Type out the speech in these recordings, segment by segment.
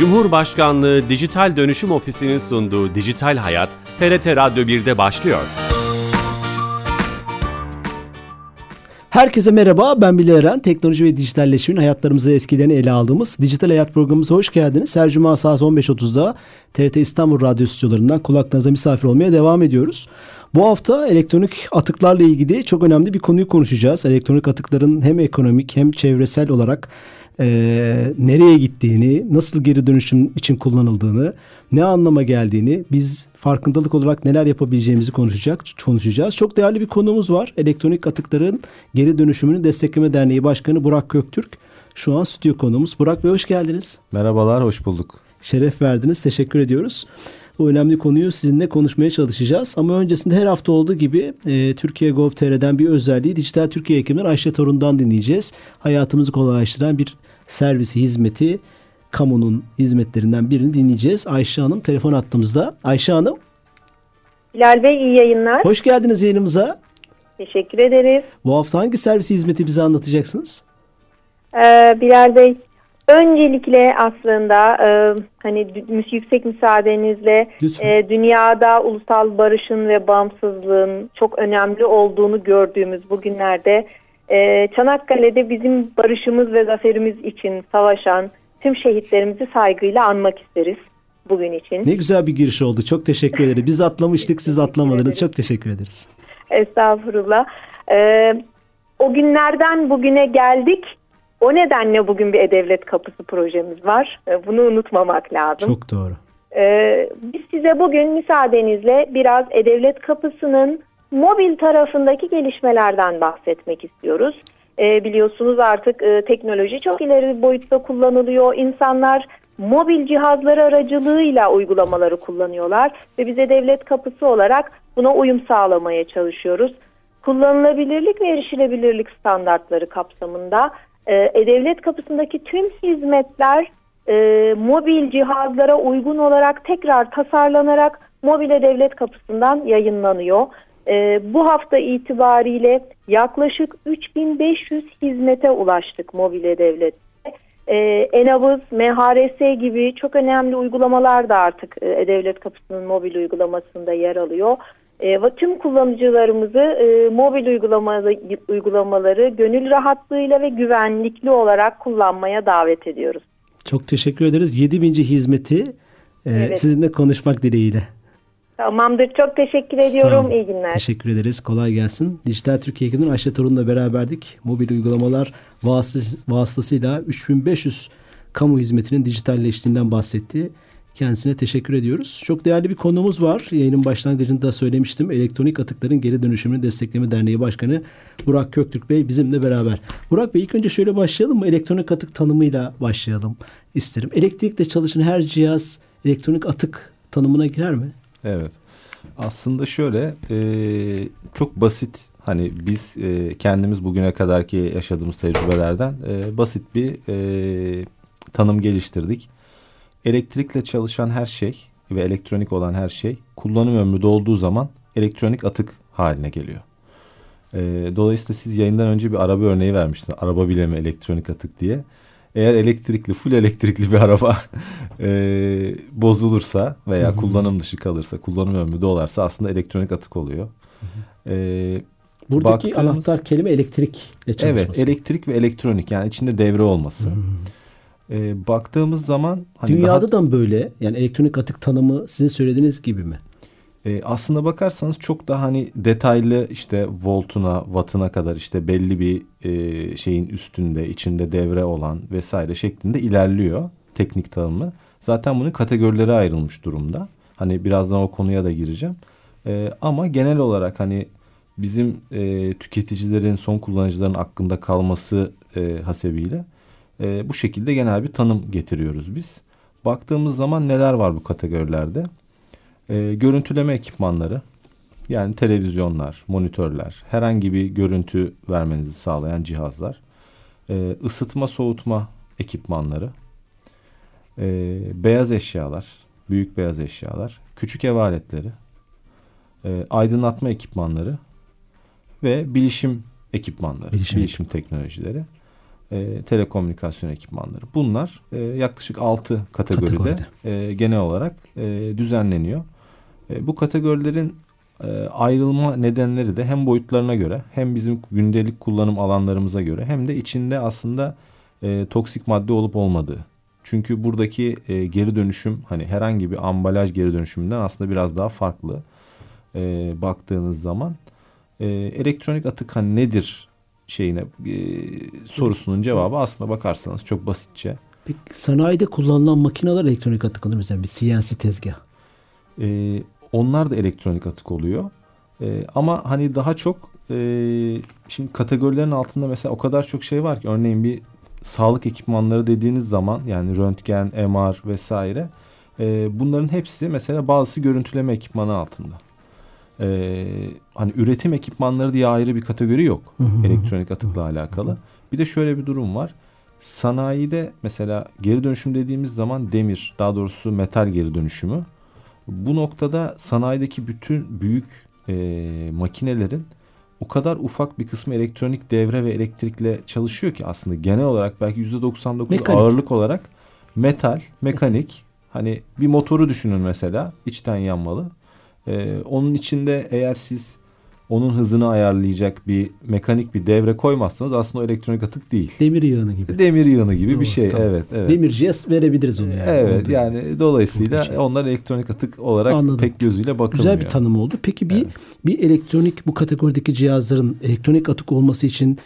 Cumhurbaşkanlığı Dijital Dönüşüm Ofisi'nin sunduğu Dijital Hayat, TRT Radyo 1'de başlıyor. Herkese merhaba, ben Bilal Eren. Teknoloji ve dijitalleşmenin hayatlarımızı eskilerini ele aldığımız Dijital Hayat programımıza hoş geldiniz. Her cuma saat 15.30'da TRT İstanbul Radyo stüdyolarından kulaklarınıza misafir olmaya devam ediyoruz. Bu hafta elektronik atıklarla ilgili çok önemli bir konuyu konuşacağız. Elektronik atıkların hem ekonomik hem çevresel olarak e, nereye gittiğini, nasıl geri dönüşüm için kullanıldığını, ne anlama geldiğini, biz farkındalık olarak neler yapabileceğimizi konuşacak, konuşacağız. Çok değerli bir konumuz var. Elektronik atıkların geri dönüşümünü destekleme derneği başkanı Burak Köktürk. Şu an stüdyo konuğumuz. Burak Bey hoş geldiniz. Merhabalar, hoş bulduk. Şeref verdiniz. Teşekkür ediyoruz. Bu önemli konuyu sizinle konuşmaya çalışacağız. Ama öncesinde her hafta olduğu gibi e, Türkiye Gov.tr'den bir özelliği Dijital Türkiye ekibinden Ayşe Torun'dan dinleyeceğiz. Hayatımızı kolaylaştıran bir servisi, hizmeti, kamunun hizmetlerinden birini dinleyeceğiz. Ayşe Hanım telefon attığımızda. Ayşe Hanım. Bilal Bey iyi yayınlar. Hoş geldiniz yayınımıza. Teşekkür ederiz. Bu hafta hangi servisi hizmeti bize anlatacaksınız? Ee, Bilal Bey öncelikle aslında e, hani yüksek müsaadenizle e, dünyada ulusal barışın ve bağımsızlığın çok önemli olduğunu gördüğümüz bugünlerde e, Çanakkale'de bizim barışımız ve zaferimiz için savaşan tüm şehitlerimizi saygıyla anmak isteriz bugün için. Ne güzel bir giriş oldu. Çok teşekkür ederim. Biz atlamıştık, siz atlamadınız. Çok teşekkür ederiz. Estağfurullah. Ee, o günlerden bugüne geldik. O nedenle bugün bir E-Devlet Kapısı projemiz var. Ee, bunu unutmamak lazım. Çok doğru. Ee, biz size bugün müsaadenizle biraz E-Devlet Kapısı'nın mobil tarafındaki gelişmelerden bahsetmek istiyoruz. E, biliyorsunuz artık e, teknoloji çok ileri bir boyutta kullanılıyor. İnsanlar mobil cihazları aracılığıyla uygulamaları kullanıyorlar ve bize devlet kapısı olarak buna uyum sağlamaya çalışıyoruz. Kullanılabilirlik ve erişilebilirlik standartları kapsamında e-devlet kapısındaki tüm hizmetler e, mobil cihazlara uygun olarak tekrar tasarlanarak mobile devlet kapısından yayınlanıyor. E, bu hafta itibariyle yaklaşık 3500 hizmete ulaştık mobile devlet. E, Enabız, MHRS gibi çok önemli uygulamalar da artık e, devlet kapısının mobil uygulamasında yer alıyor. E, ve tüm kullanıcılarımızı e, mobil uygulamaları, uygulamaları gönül rahatlığıyla ve güvenlikli olarak kullanmaya davet ediyoruz. Çok teşekkür ederiz. 7000. hizmeti e, evet. sizinle konuşmak dileğiyle. Tamamdır. Çok teşekkür ediyorum. İyi günler. Teşekkür ederiz. Kolay gelsin. Dijital Türkiye ekibinden Ayşe Torun'la beraberdik. Mobil uygulamalar vasıtasıyla 3500 kamu hizmetinin dijitalleştiğinden bahsetti. Kendisine teşekkür ediyoruz. Çok değerli bir konumuz var. Yayının başlangıcında söylemiştim. Elektronik Atıkların Geri Dönüşümünü Destekleme Derneği Başkanı Burak Köktürk Bey bizimle beraber. Burak Bey ilk önce şöyle başlayalım mı? Elektronik atık tanımıyla başlayalım isterim. Elektrikle çalışan her cihaz elektronik atık tanımına girer mi? Evet. Aslında şöyle e, çok basit hani biz e, kendimiz bugüne kadarki yaşadığımız tecrübelerden e, basit bir e, tanım geliştirdik. Elektrikle çalışan her şey ve elektronik olan her şey kullanım ömrü dolduğu zaman elektronik atık haline geliyor. E, dolayısıyla siz yayından önce bir araba örneği vermiştiniz. Araba bile mi elektronik atık diye eğer elektrikli, full elektrikli bir araba e, bozulursa veya Hı-hı. kullanım dışı kalırsa, kullanım ömrü dolarsa aslında elektronik atık oluyor. E, Buradaki baktığımız, anahtar kelime elektrik. Evet, elektrik ve elektronik yani içinde devre olması. E, baktığımız zaman hani dünyada daha, da böyle? Yani elektronik atık tanımı sizin söylediğiniz gibi mi? E, aslında bakarsanız çok daha hani detaylı işte voltuna, wattına kadar işte belli bir e, şeyin üstünde, içinde devre olan vesaire şeklinde ilerliyor teknik tanımı. Zaten bunun kategorileri ayrılmış durumda. Hani birazdan o konuya da gireceğim. E, ama genel olarak hani bizim e, tüketicilerin, son kullanıcıların aklında kalması e, hasebiyle e, bu şekilde genel bir tanım getiriyoruz biz. Baktığımız zaman neler var bu kategorilerde? E, görüntüleme ekipmanları yani televizyonlar, monitörler, herhangi bir görüntü vermenizi sağlayan cihazlar, e, ısıtma soğutma ekipmanları, e, beyaz eşyalar, büyük beyaz eşyalar, küçük ev aletleri, e, aydınlatma ekipmanları ve bilişim ekipmanları, bilişim, bilişim teknolojileri. e, telekomünikasyon ekipmanları. Bunlar e, yaklaşık 6 kategoride, Kategoride. E, genel olarak e, düzenleniyor. E, bu kategorilerin e, ayrılma nedenleri de hem boyutlarına göre hem bizim gündelik kullanım alanlarımıza göre hem de içinde aslında e, toksik madde olup olmadığı. Çünkü buradaki e, geri dönüşüm hani herhangi bir ambalaj geri dönüşümünden aslında biraz daha farklı e, baktığınız zaman. E, elektronik atık hani nedir şeyine e, sorusunun cevabı aslında bakarsanız çok basitçe. Peki sanayide kullanılan makineler elektronik atık olur mesela bir CNC tezgah. E, onlar da elektronik atık oluyor. E, ama hani daha çok e, şimdi kategorilerin altında mesela o kadar çok şey var ki örneğin bir sağlık ekipmanları dediğiniz zaman yani röntgen, MR vesaire e, bunların hepsi mesela bazısı görüntüleme ekipmanı altında. E, hani üretim ekipmanları diye ayrı bir kategori yok elektronik atıkla alakalı. Bir de şöyle bir durum var. Sanayide mesela geri dönüşüm dediğimiz zaman demir, daha doğrusu metal geri dönüşümü. Bu noktada sanayideki bütün büyük e, makinelerin o kadar ufak bir kısmı elektronik devre ve elektrikle çalışıyor ki aslında genel olarak belki %99 Mekanik. ağırlık olarak metal, mekanik. Hani bir motoru düşünün mesela içten yanmalı. E, onun içinde eğer siz onun hızını ayarlayacak bir mekanik bir devre koymazsanız aslında o elektronik atık değil. Demir yığını gibi. Demir yığını gibi Doğru, bir şey. tamam. Evet, evet. Demirciye verebiliriz onu yani. Evet Oldu. yani dolayısıyla şey. onlar elektronik atık olarak Anladım. pek gözüyle bakılmıyor. Güzel bir tanım oldu. Peki bir Evet. bir elektronik bu kategorideki cihazların elektronik atık olması için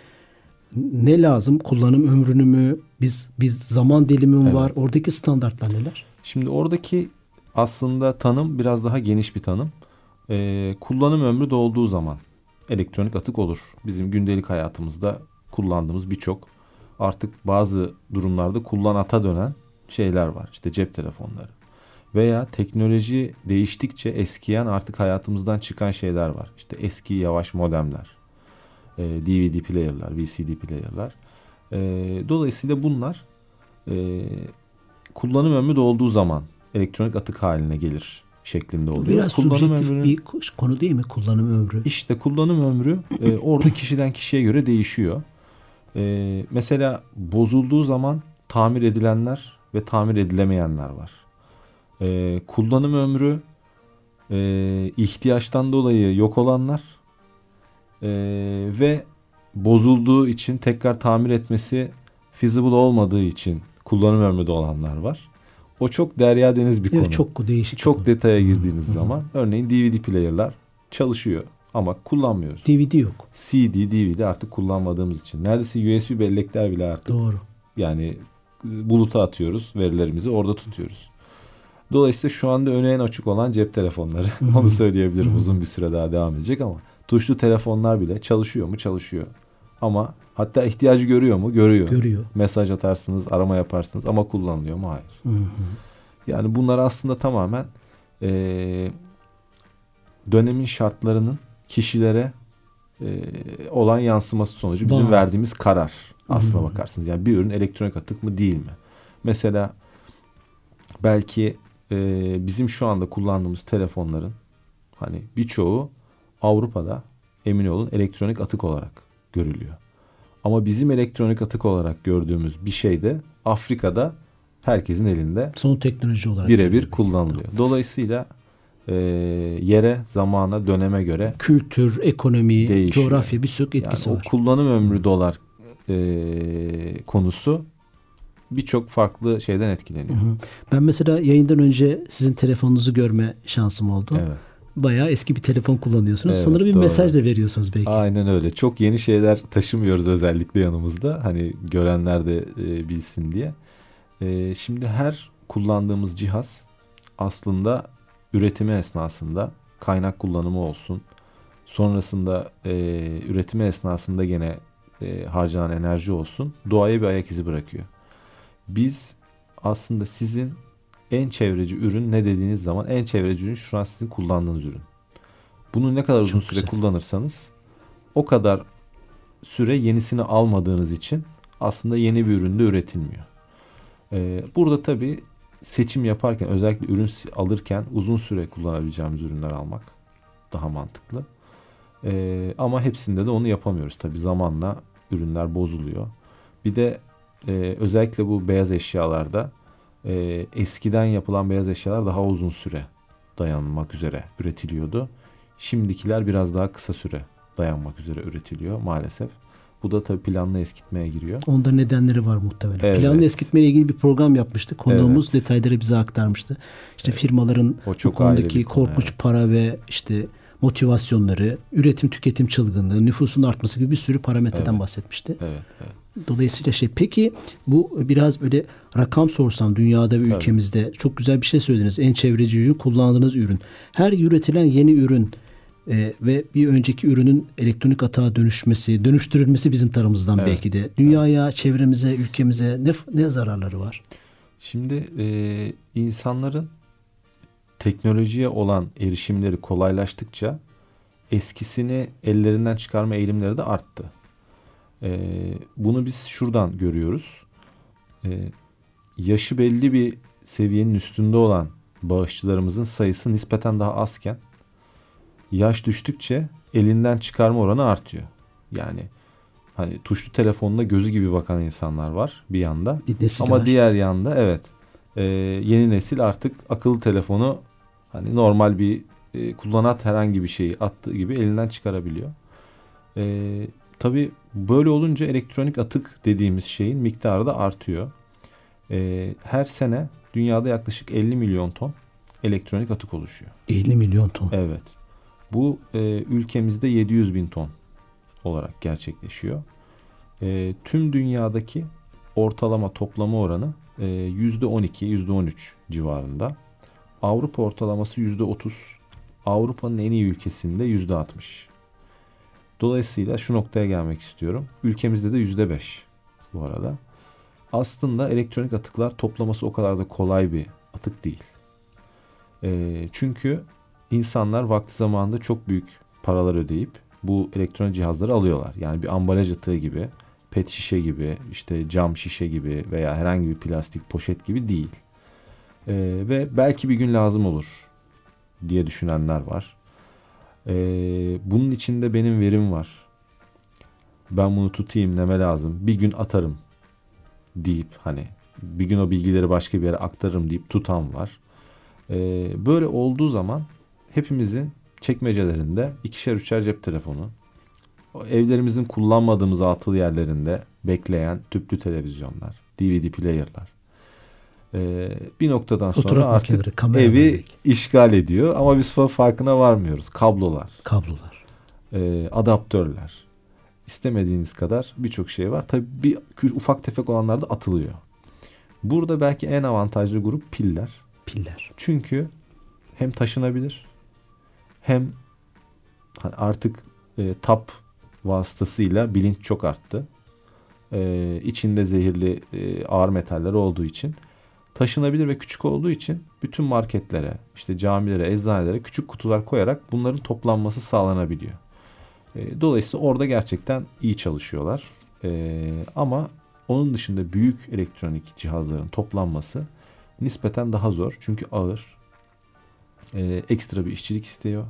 ne lazım? Kullanım ömrünü mü? Biz biz zaman dilimi mi Evet. var? Oradaki standartlar neler? Şimdi oradaki aslında tanım biraz daha geniş bir tanım. Ee, kullanım ömrü dolduğu zaman elektronik atık olur. Bizim gündelik hayatımızda kullandığımız birçok artık bazı durumlarda kullanata dönen şeyler var. İşte cep telefonları. Veya teknoloji değiştikçe eskiyen artık hayatımızdan çıkan şeyler var. İşte eski yavaş modemler, e, DVD player'lar, VCD player'lar. E, dolayısıyla bunlar e, kullanım ömrü dolduğu zaman elektronik atık haline gelir şeklinde oluyor. Biraz kullanım ömrünün bir konu değil mi kullanım ömrü? işte kullanım ömrü e, orada kişiden kişiye göre değişiyor. E, mesela bozulduğu zaman tamir edilenler ve tamir edilemeyenler var. E, kullanım ömrü e, ihtiyaçtan dolayı yok olanlar e, ve bozulduğu için tekrar tamir etmesi feasible olmadığı için kullanım ömrü de olanlar var. O çok derya deniz bir konu. çok değişik. Çok konu. detaya girdiğiniz zaman örneğin DVD player'lar çalışıyor ama kullanmıyoruz. DVD yok. CD, DVD artık kullanmadığımız için. Neredeyse USB bellekler bile artık Doğru. yani e, buluta atıyoruz verilerimizi orada tutuyoruz. Dolayısıyla şu anda öne en açık olan cep telefonları. Onu söyleyebilirim uzun bir süre daha devam edecek ama tuşlu telefonlar bile çalışıyor mu? Çalışıyor. Ama hatta ihtiyacı görüyor mu? Görüyor. Görüyor. Mesaj atarsınız, arama yaparsınız ama kullanılıyor mu? Hayır. Hı hı. Yani bunlar aslında tamamen eee, dönemin şartlarının kişilere eee, olan yansıması sonucu bizim Vay. verdiğimiz karar aslına Hmm. bakarsınız. Yani bir ürün elektronik atık mı değil mi? Mesela belki eee, bizim şu anda kullandığımız telefonların hani birçoğu Avrupa'da emin olun elektronik atık olarak görülüyor. Ama bizim elektronik atık olarak gördüğümüz bir şey de Afrika'da herkesin elinde Son teknoloji olarak. birebir kullanılıyor. Dolayısıyla e, yere, zamana, döneme göre Kültür, ekonomi, Değişiyor. coğrafya bir sürü yani etkisi o var. kullanım ömrü dolar e, konusu birçok farklı şeyden etkileniyor. Hı hı. Ben mesela yayından önce sizin telefonunuzu görme şansım oldu. Evet. Bayağı eski bir telefon kullanıyorsunuz. Evet, Sanırım bir doğru. mesaj da veriyorsunuz belki. Aynen öyle. Çok yeni şeyler taşımıyoruz özellikle yanımızda. Hani görenler de e, bilsin diye. E, şimdi her kullandığımız cihaz aslında üretimi esnasında kaynak kullanımı olsun. Sonrasında e, üretimi esnasında gene e, harcanan enerji olsun. Doğaya bir ayak izi bırakıyor. Biz aslında sizin en çevreci ürün ne dediğiniz zaman en çevreci ürün şu an sizin kullandığınız ürün. Bunu ne kadar uzun Çok süre güzel. kullanırsanız o kadar süre yenisini almadığınız için aslında yeni bir üründe üretilmiyor. Ee, burada tabii seçim yaparken özellikle ürün alırken uzun süre kullanabileceğimiz ürünler almak daha mantıklı. Ee, ama hepsinde de onu yapamıyoruz tabii zamanla ürünler bozuluyor. bir de e, özellikle bu beyaz eşyalarda e, eskiden yapılan beyaz eşyalar daha uzun süre dayanmak üzere üretiliyordu. Şimdikiler biraz daha kısa süre dayanmak üzere üretiliyor maalesef. Bu da tabii planlı eskitmeye giriyor. Onda nedenleri var muhtemelen. Evet. Planlı eskitme ile ilgili bir program yapmıştık. Konuğumuz Evet. detayları bize aktarmıştı. İşte firmaların O bu çok ayrı konudaki konu, korkunç evet. para ve işte motivasyonları, üretim tüketim çılgınlığı, nüfusun artması gibi bir sürü parametreden Evet. bahsetmişti. Evet, evet. Dolayısıyla şey peki bu biraz böyle rakam sorsam dünyada ve Tabii. ülkemizde çok güzel bir şey söylediniz. En çevreci ürün kullandığınız ürün. Her üretilen yeni ürün e, ve bir önceki ürünün elektronik atağa dönüşmesi, dönüştürülmesi bizim tarafımızdan Evet. belki de dünyaya, çevremize, ülkemize ne ne zararları var? Şimdi e, insanların teknolojiye olan erişimleri kolaylaştıkça eskisini ellerinden çıkarma eğilimleri de arttı. E, bunu biz şuradan görüyoruz. E, yaşı belli bir seviyenin üstünde olan bağışçılarımızın sayısı nispeten daha azken yaş düştükçe elinden çıkarma oranı artıyor. Yani hani tuşlu telefonuna gözü gibi bakan insanlar var bir yanda. Bir nesil Ama var. diğer yanda evet e, yeni nesil artık akıllı telefonu hani normal bir e, kullanat herhangi bir şeyi attığı gibi elinden çıkarabiliyor. E, tabii böyle olunca elektronik atık dediğimiz şeyin miktarı da artıyor. E, her sene dünyada yaklaşık 50 milyon ton elektronik atık oluşuyor. 50 milyon ton. Evet. Bu e, ülkemizde 700 bin ton olarak gerçekleşiyor. E, tüm dünyadaki ortalama toplama oranı e, %12, %13 civarında. Avrupa ortalaması %30. Avrupa'nın en iyi ülkesinde %60. Dolayısıyla şu noktaya gelmek istiyorum. Ülkemizde de %5 bu arada. Aslında elektronik atıklar toplaması o kadar da kolay bir atık değil. E, çünkü insanlar vakti zamanında çok büyük paralar ödeyip bu elektronik cihazları alıyorlar. Yani bir ambalaj atığı gibi, pet şişe gibi, işte cam şişe gibi veya herhangi bir plastik poşet gibi değil. Ee, ve belki bir gün lazım olur diye düşünenler var. Ee, bunun içinde benim verim var. Ben bunu tutayım neme lazım. Bir gün atarım deyip hani bir gün o bilgileri başka bir yere aktarırım deyip tutan var. Ee, böyle olduğu zaman hepimizin çekmecelerinde ikişer üçer cep telefonu, evlerimizin kullanmadığımız atıl yerlerinde bekleyen tüplü televizyonlar, DVD player'lar. Ee, bir noktadan sonra artık makineleri, evi belki. işgal ediyor ama biz fa- farkına varmıyoruz. Kablolar, Kablolar. e, adaptörler, istemediğiniz kadar birçok şey var. Tabii bir ufak tefek olanlar da atılıyor. Burada belki en avantajlı grup piller. Piller. Çünkü hem taşınabilir hem hani artık e, tap vasıtasıyla bilinç çok arttı. E, içinde zehirli e, ağır metaller olduğu için taşınabilir ve küçük olduğu için bütün marketlere, işte camilere, eczanelere küçük kutular koyarak bunların toplanması sağlanabiliyor. E, dolayısıyla orada gerçekten iyi çalışıyorlar. E, ama onun dışında büyük elektronik cihazların toplanması nispeten daha zor. Çünkü ağır. E, ekstra bir işçilik istiyor.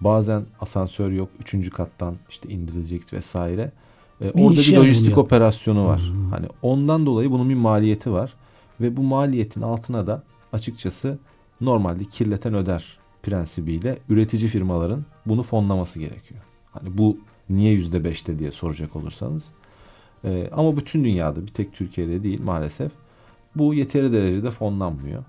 Bazen asansör yok. Üçüncü kattan işte indirilecek vesaire. Bir orada bir lojistik yap- operasyonu var. Hmm. Hani ondan dolayı bunun bir maliyeti var. Ve bu maliyetin altına da açıkçası normalde kirleten öder prensibiyle üretici firmaların bunu fonlaması gerekiyor. Hani bu niye yüzde beşte diye soracak olursanız. E, ama bütün dünyada bir tek Türkiye'de değil maalesef bu yeteri derecede fonlanmıyor.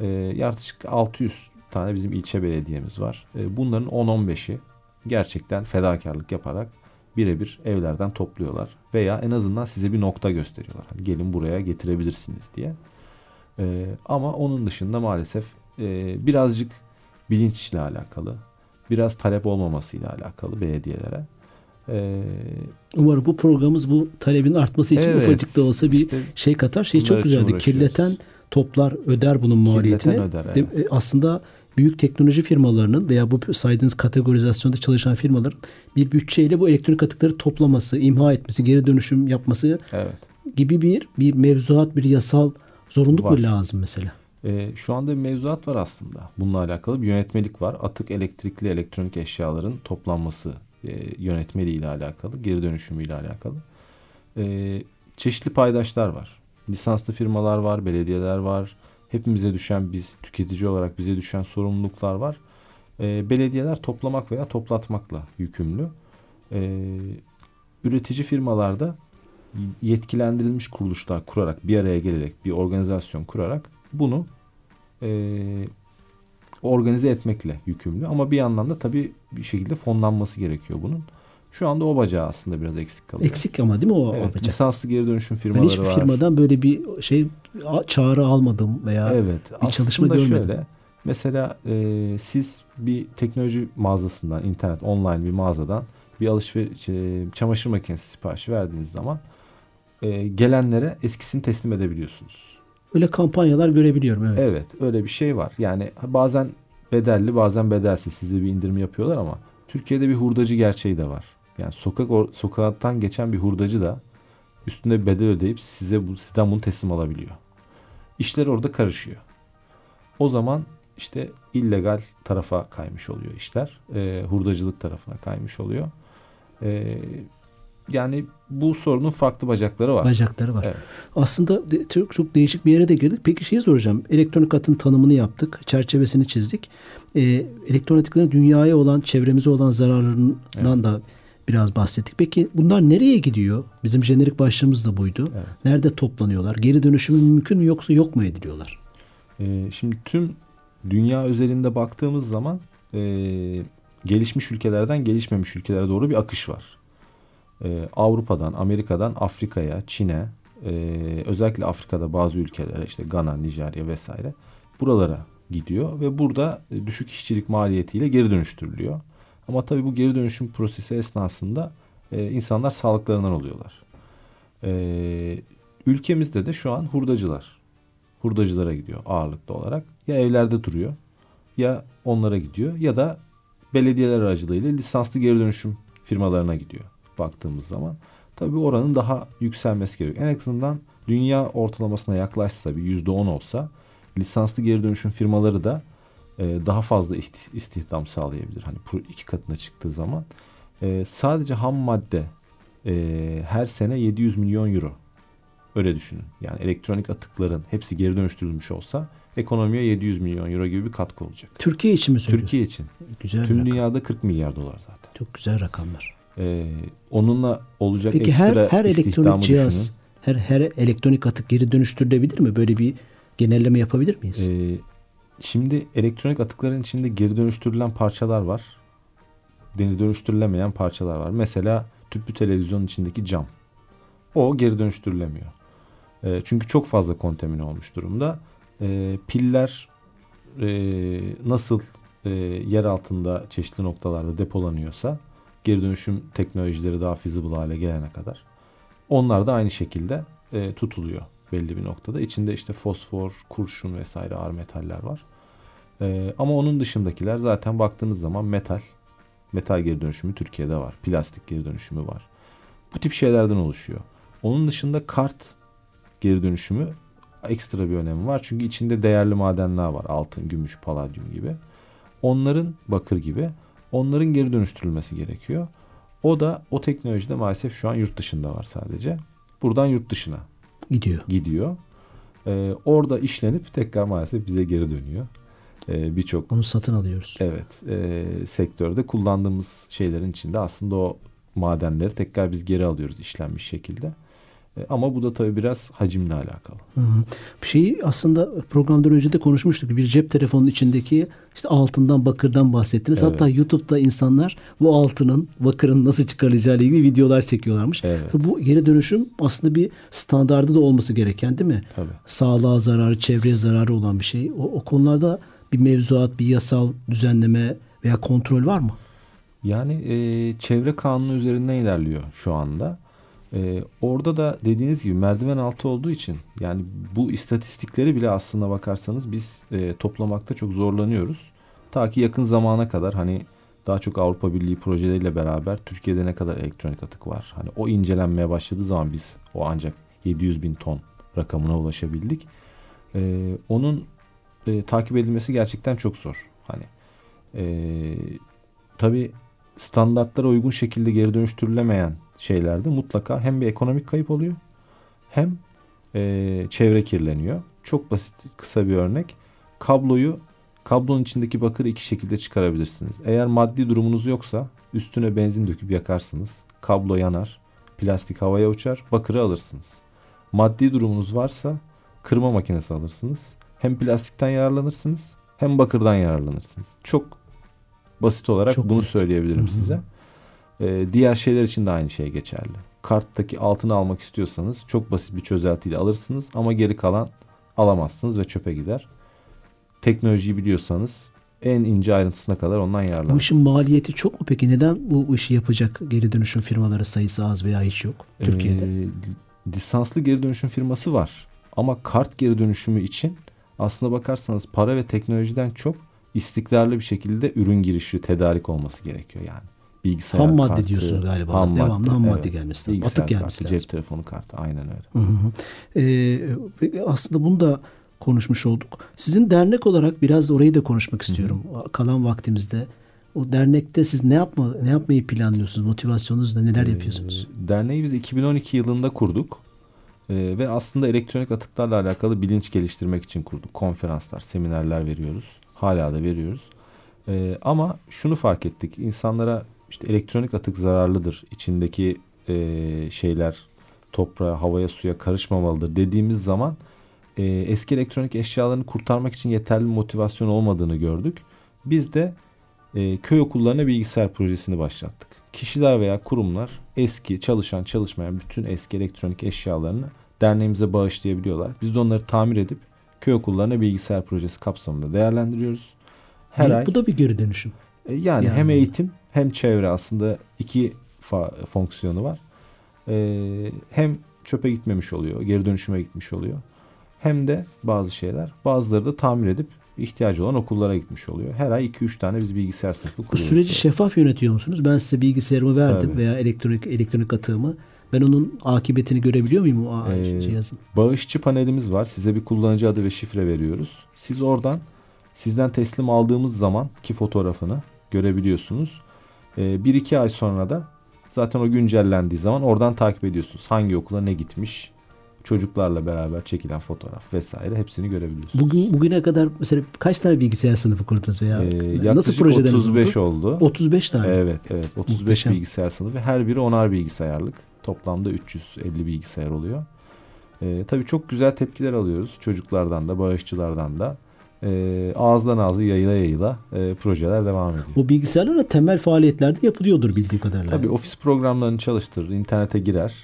E, yaklaşık 600 tane bizim ilçe belediyemiz var. E, bunların 10-15'i gerçekten fedakarlık yaparak birebir evlerden topluyorlar. Veya en azından size bir nokta gösteriyorlar. Hani gelin buraya getirebilirsiniz diye. E, ama onun dışında maalesef e, birazcık bilinçle alakalı. Biraz talep olmamasıyla alakalı belediyelere. E, Umarım bu programımız bu talebin artması için Evet, ufacık da olsa bir işte şey katar. Şey çok güzeldi. Kirleten toplar öder bunun maliyetini. Kirleten öder, De- evet. e, Aslında büyük teknoloji firmalarının veya bu saydığınız kategorizasyonda çalışan firmaların bir bütçeyle bu elektronik atıkları toplaması, imha etmesi, geri dönüşüm yapması evet. gibi bir bir mevzuat, bir yasal zorunluluk Var. mu lazım mesela? Ee, şu anda bir mevzuat var aslında. Bununla alakalı bir yönetmelik var. Atık elektrikli elektronik eşyaların toplanması e, yönetmeliği ile alakalı, geri dönüşümü ile alakalı. Ee, çeşitli paydaşlar var. Lisanslı firmalar var, belediyeler var. Hepimize düşen biz tüketici olarak bize düşen sorumluluklar var. E, belediyeler toplamak veya toplatmakla yükümlü. E, üretici firmalarda yetkilendirilmiş kuruluşlar kurarak bir araya gelerek bir organizasyon kurarak bunu e, organize etmekle yükümlü. Ama bir yandan da tabii bir şekilde fonlanması gerekiyor bunun. Şu anda o bacağı aslında biraz eksik kalıyor. Eksik ama değil mi o, evet, o bacak? Lisanslı geri dönüşüm firmaları ben hiçbir var. firmadan böyle bir şey çağrı almadım veya evet, bir çalışma görmedim. Şöyle, mesela e, siz bir teknoloji mağazasından, internet, online bir mağazadan bir alışveriş, e, çamaşır makinesi siparişi verdiğiniz zaman e, gelenlere eskisini teslim edebiliyorsunuz. Öyle kampanyalar görebiliyorum evet. Evet öyle bir şey var. Yani bazen bedelli bazen bedelsiz size bir indirim yapıyorlar ama Türkiye'de bir hurdacı gerçeği de var. Yani sokak sokaktan geçen bir hurdacı da üstünde bedel ödeyip size bu sizden bunu teslim alabiliyor. İşler orada karışıyor. O zaman işte illegal tarafa kaymış oluyor işler. E, hurdacılık tarafına kaymış oluyor. E, yani bu sorunun farklı bacakları var. Bacakları var. Evet. Aslında çok çok değişik bir yere de girdik. Peki şeyi soracağım. Elektronik atın tanımını yaptık. Çerçevesini çizdik. Ee, elektronik atın dünyaya olan, çevremize olan zararlarından evet. da biraz bahsettik. Peki bunlar nereye gidiyor? Bizim jenerik başlığımız da buydu. Evet. Nerede toplanıyorlar? Geri dönüşümü mümkün mü yoksa yok mu ediliyorlar? Ee, şimdi tüm dünya özelinde baktığımız zaman e, gelişmiş ülkelerden gelişmemiş ülkelere doğru bir akış var. Ee, Avrupa'dan, Amerika'dan Afrika'ya, Çin'e, e, özellikle Afrika'da bazı ülkelere işte Gana, Nijerya vesaire buralara gidiyor ve burada e, düşük işçilik maliyetiyle geri dönüştürülüyor. Ama tabii bu geri dönüşüm prosesi esnasında e, insanlar sağlıklarından oluyorlar. E, ülkemizde de şu an hurdacılar, hurdacılara gidiyor ağırlıklı olarak. Ya evlerde duruyor, ya onlara gidiyor ya da belediyeler aracılığıyla lisanslı geri dönüşüm firmalarına gidiyor baktığımız zaman. Tabii oranın daha yükselmesi gerekiyor. En azından dünya ortalamasına yaklaşsa bir yüzde on olsa lisanslı geri dönüşüm firmaları da e, daha fazla istihdam sağlayabilir. Hani iki katına çıktığı zaman. E, sadece ham madde e, her sene 700 milyon euro. Öyle düşünün. Yani elektronik atıkların hepsi geri dönüştürülmüş olsa ekonomiye 700 milyon euro gibi bir katkı olacak. Türkiye için mi söylüyorsun? Türkiye için. Güzel Tüm rakam. dünyada 40 milyar dolar zaten. Çok güzel rakamlar. Ee, onunla olacak Peki ekstra her her elektronik cihaz, düşünün. her her elektronik atık geri dönüştürülebilir mi? Böyle bir genelleme yapabilir miyiz? Ee, şimdi elektronik atıkların içinde geri dönüştürülen parçalar var. Geri dönüştürülemeyen parçalar var. Mesela tüplü televizyonun içindeki cam. O geri dönüştürülemiyor. E, çünkü çok fazla kontamine olmuş durumda. E, piller e, nasıl e, yer altında çeşitli noktalarda depolanıyorsa geri dönüşüm teknolojileri daha feasible hale gelene kadar onlar da aynı şekilde e, tutuluyor belli bir noktada. İçinde işte fosfor, kurşun vesaire ağır metaller var. E, ama onun dışındakiler zaten baktığınız zaman metal. Metal geri dönüşümü Türkiye'de var. Plastik geri dönüşümü var. Bu tip şeylerden oluşuyor. Onun dışında kart geri dönüşümü ekstra bir önemi var. Çünkü içinde değerli madenler var. Altın, gümüş, paladyum gibi. Onların bakır gibi onların geri dönüştürülmesi gerekiyor. O da o teknolojide maalesef şu an yurt dışında var sadece. Buradan yurt dışına gidiyor. Gidiyor. Ee, orada işlenip tekrar maalesef bize geri dönüyor. Ee, Birçok onu satın alıyoruz. Evet, e, sektörde kullandığımız şeylerin içinde aslında o madenleri tekrar biz geri alıyoruz işlenmiş şekilde. E, ama bu da tabii biraz hacimle alakalı. Bir şeyi aslında programdan önce de konuşmuştuk. Bir cep telefonunun içindeki işte altından bakırdan bahsettiniz. Evet. Hatta YouTube'da insanlar bu altının bakırın nasıl çıkarılacağı ile ilgili videolar çekiyorlarmış. Evet. Bu geri dönüşüm aslında bir standardı da olması gereken değil mi? Tabii. Sağlığa zararı, çevreye zararı olan bir şey. O, o konularda bir mevzuat, bir yasal düzenleme veya kontrol var mı? Yani e, çevre kanunu üzerinden ilerliyor şu anda. Ee, orada da dediğiniz gibi merdiven altı olduğu için yani bu istatistikleri bile aslında bakarsanız biz e, toplamakta çok zorlanıyoruz. Ta ki yakın zamana kadar hani daha çok Avrupa Birliği projeleriyle beraber Türkiye'de ne kadar elektronik atık var. Hani o incelenmeye başladığı zaman biz o ancak 700 bin ton rakamına ulaşabildik. Ee, onun e, takip edilmesi gerçekten çok zor. Hani e, tabii standartlara uygun şekilde geri dönüştürülemeyen şeylerde mutlaka hem bir ekonomik kayıp oluyor hem e, çevre kirleniyor. Çok basit kısa bir örnek. Kabloyu kablonun içindeki bakırı iki şekilde çıkarabilirsiniz. Eğer maddi durumunuz yoksa üstüne benzin döküp yakarsınız. Kablo yanar, plastik havaya uçar, bakırı alırsınız. Maddi durumunuz varsa kırma makinesi alırsınız. Hem plastikten yararlanırsınız hem bakırdan yararlanırsınız. Çok basit olarak Çok bunu basit. söyleyebilirim Hı hı. size. Ee, diğer şeyler için de aynı şey geçerli. Karttaki altını almak istiyorsanız çok basit bir çözeltiyle alırsınız ama geri kalan alamazsınız ve çöpe gider. Teknolojiyi biliyorsanız en ince ayrıntısına kadar ondan Bu yararlanırsınız. işin maliyeti çok mu peki? Neden bu işi yapacak geri dönüşüm firmaları sayısı az veya hiç yok Türkiye'de? Ee, lisanslı geri dönüşüm firması var. Ama kart geri dönüşümü için aslında bakarsanız para ve teknolojiden çok istikrarlı bir şekilde ürün girişi tedarik olması gerekiyor yani. Bilgisayar Ham madde kartı, diyorsun galiba. ham Devamlı ham madde evet. gelmesi lazım. Atık gelmesi kartı, lazım. cep telefonu kartı aynen öyle. Hı hı. Ee, aslında bunu da konuşmuş olduk. Sizin dernek olarak biraz da orayı da konuşmak istiyorum. Kalan vaktimizde o dernekte siz ne yapma ne yapmayı planlıyorsunuz? Motivasyonunuz ne? Neler yapıyorsunuz? Ee, Derneği biz 2012 yılında kurduk. Ee, ve aslında elektronik atıklarla alakalı bilinç geliştirmek için kurduk. Konferanslar, seminerler veriyoruz. Hala da veriyoruz. Ee, ama şunu fark ettik. İnsanlara işte elektronik atık zararlıdır. İçindeki e, şeyler toprağa, havaya, suya karışmamalıdır dediğimiz zaman e, eski elektronik eşyalarını kurtarmak için yeterli motivasyon olmadığını gördük. Biz de e, köy okullarına bilgisayar projesini başlattık. Kişiler veya kurumlar eski çalışan çalışmayan bütün eski elektronik eşyalarını derneğimize bağışlayabiliyorlar. Biz de onları tamir edip köy okullarına bilgisayar projesi kapsamında değerlendiriyoruz. Her Bu- ay Bu da bir geri dönüşüm. e, yani, Yani. hem eğitim hem çevre aslında iki fa- fonksiyonu var. E, hem çöpe gitmemiş oluyor, geri dönüşüme gitmiş oluyor. Hem de bazı şeyler bazıları da tamir edip ihtiyacı olan okullara gitmiş oluyor. Her ay 2-3 tane biz bilgisayar sınıfı Bu kuruyoruz. süreci şeffaf yönetiyor musunuz? Ben size bilgisayarımı verdim Tabii. veya elektronik elektronik atığımı. Ben onun akıbetini görebiliyor muyum o Ee, cihazın? Bağışçı panelimiz var. Size bir kullanıcı adı ve şifre veriyoruz. Siz oradan sizden teslim aldığımız zaman ki fotoğrafını görebiliyorsunuz. Ee, bir iki ay sonra da zaten o güncellendiği zaman oradan takip ediyorsunuz. Hangi okula ne gitmiş, çocuklarla beraber çekilen fotoğraf vesaire hepsini görebiliyorsunuz. Bugün bugüne kadar mesela kaç tane bilgisayar sınıfı kurdunuz veya Ee, nasıl yaklaşık projeleriniz 35 oldu? oldu. 35 tane. Evet, evet. 35 Muhteşem. bilgisayar sınıfı. Her biri onar bilgisayarlık. Toplamda 350 bilgisayar oluyor. Ee, tabii çok güzel tepkiler alıyoruz. Çocuklardan da, bağışçılardan da. Ee, ağızdan ağzı yayıla yayıla e, projeler devam ediyor. Bu bilgisayarlarla temel faaliyetlerde yapılıyordur bildiğim kadarıyla. Tabii ofis programlarını çalıştırır, internete girer.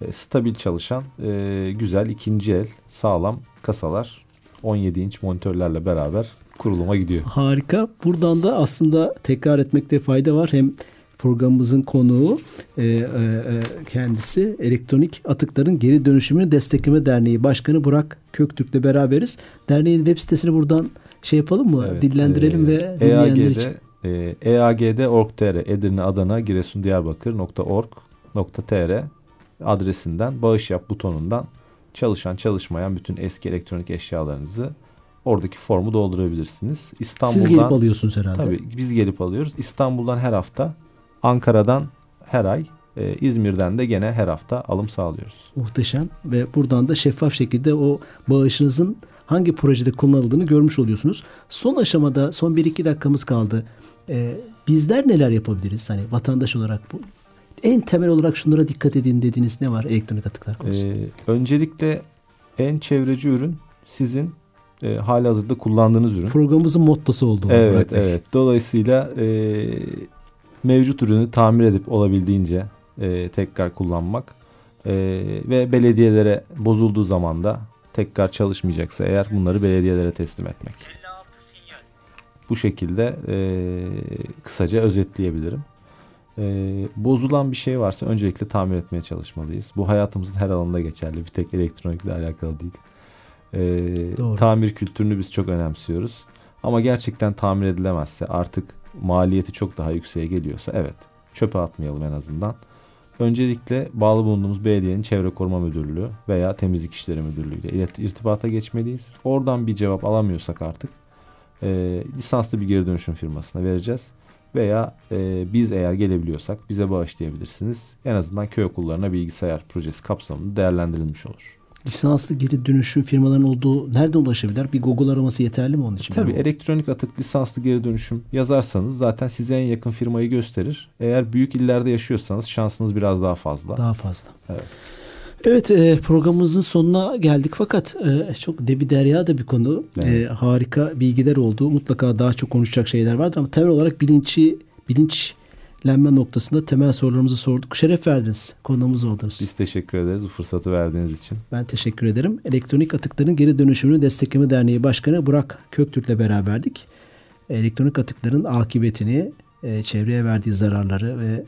E, stabil çalışan, e, güzel, ikinci el, sağlam kasalar 17 inç monitörlerle beraber kuruluma gidiyor. Harika. Buradan da aslında tekrar etmekte fayda var. Hem programımızın konuğu e, e, e, kendisi Elektronik Atıkların Geri Dönüşümünü Destekleme Derneği Başkanı Burak Köktürk'le beraberiz. Derneğin web sitesini buradan şey yapalım mı? Evet, Dillendirelim e, ve dinleyenler için. EAG'de, e, EAG'de.org.tr Edirne, Adana, Giresun, Diyarbakır.org.tr adresinden bağış yap butonundan çalışan çalışmayan bütün eski elektronik eşyalarınızı oradaki formu doldurabilirsiniz. İstanbul'dan Siz gelip alıyorsunuz herhalde. Tabii biz gelip alıyoruz. İstanbul'dan her hafta, Ankara'dan her ay, e, İzmir'den de gene her hafta alım sağlıyoruz. Muhteşem ve buradan da şeffaf şekilde o bağışınızın hangi projede kullanıldığını görmüş oluyorsunuz. Son aşamada son 1-2 dakikamız kaldı. Ee, bizler neler yapabiliriz? Hani vatandaş olarak bu en temel olarak şunlara dikkat edin dediğiniz ne var elektronik atıklar konusunda? Ee, öncelikle en çevreci ürün sizin e, hali hazırda kullandığınız ürün. Programımızın mottosu oldu. Evet evet. Dolayısıyla e, mevcut ürünü tamir edip olabildiğince e, tekrar kullanmak e, ve belediyelere bozulduğu zaman da tekrar çalışmayacaksa eğer bunları belediyelere teslim etmek. Bu şekilde e, kısaca özetleyebilirim. E, bozulan bir şey varsa öncelikle tamir etmeye çalışmalıyız. Bu hayatımızın her alanında geçerli. Bir tek elektronikle alakalı değil. E, Doğru. tamir kültürünü biz çok önemsiyoruz. Ama gerçekten tamir edilemezse artık maliyeti çok daha yükseğe geliyorsa evet çöpe atmayalım en azından. Öncelikle bağlı bulunduğumuz belediyenin çevre koruma müdürlüğü veya temizlik işleri müdürlüğü ile irtibata geçmeliyiz. Oradan bir cevap alamıyorsak artık e, lisanslı bir geri dönüşüm firmasına vereceğiz. veya e, biz eğer gelebiliyorsak bize bağışlayabilirsiniz. En azından köy okullarına bilgisayar projesi kapsamında değerlendirilmiş olur. Lisanslı geri dönüşüm firmaların olduğu nereden ulaşabilir? Bir Google araması yeterli mi onun için? Tabii elektronik atık lisanslı geri dönüşüm yazarsanız zaten size en yakın firmayı gösterir. Eğer büyük illerde yaşıyorsanız şansınız biraz daha fazla. Daha fazla. Evet. Evet e, programımızın sonuna geldik fakat e, çok debi derya da bir konu. Evet. E, harika bilgiler oldu. Mutlaka daha çok konuşacak şeyler vardır ama temel olarak bilinci bilinçlenme noktasında temel sorularımızı sorduk. Şeref verdiniz. Konuğumuz oldunuz. Biz teşekkür ederiz bu fırsatı verdiğiniz için. Ben teşekkür ederim. Elektronik Atıkların Geri Dönüşümünü Destekleme Derneği Başkanı Burak Köktürk'le beraberdik. Elektronik atıkların akıbetini, e, çevreye verdiği zararları ve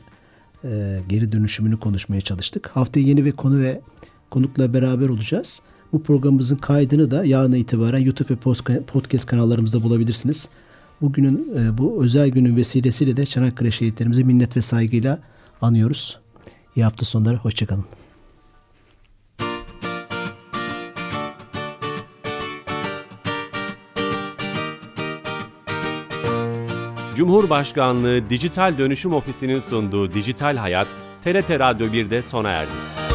e, geri dönüşümünü konuşmaya çalıştık. Haftaya yeni bir konu ve konukla beraber olacağız. Bu programımızın kaydını da yarına itibaren YouTube ve podcast kanallarımızda bulabilirsiniz. Bugünün e, bu özel günün vesilesiyle de Çanakkale şehitlerimizi minnet ve saygıyla anıyoruz. İyi hafta sonları, hoşçakalın. Cumhurbaşkanlığı Dijital Dönüşüm Ofisi'nin sunduğu Dijital Hayat, TRT Radyo 1'de sona erdi.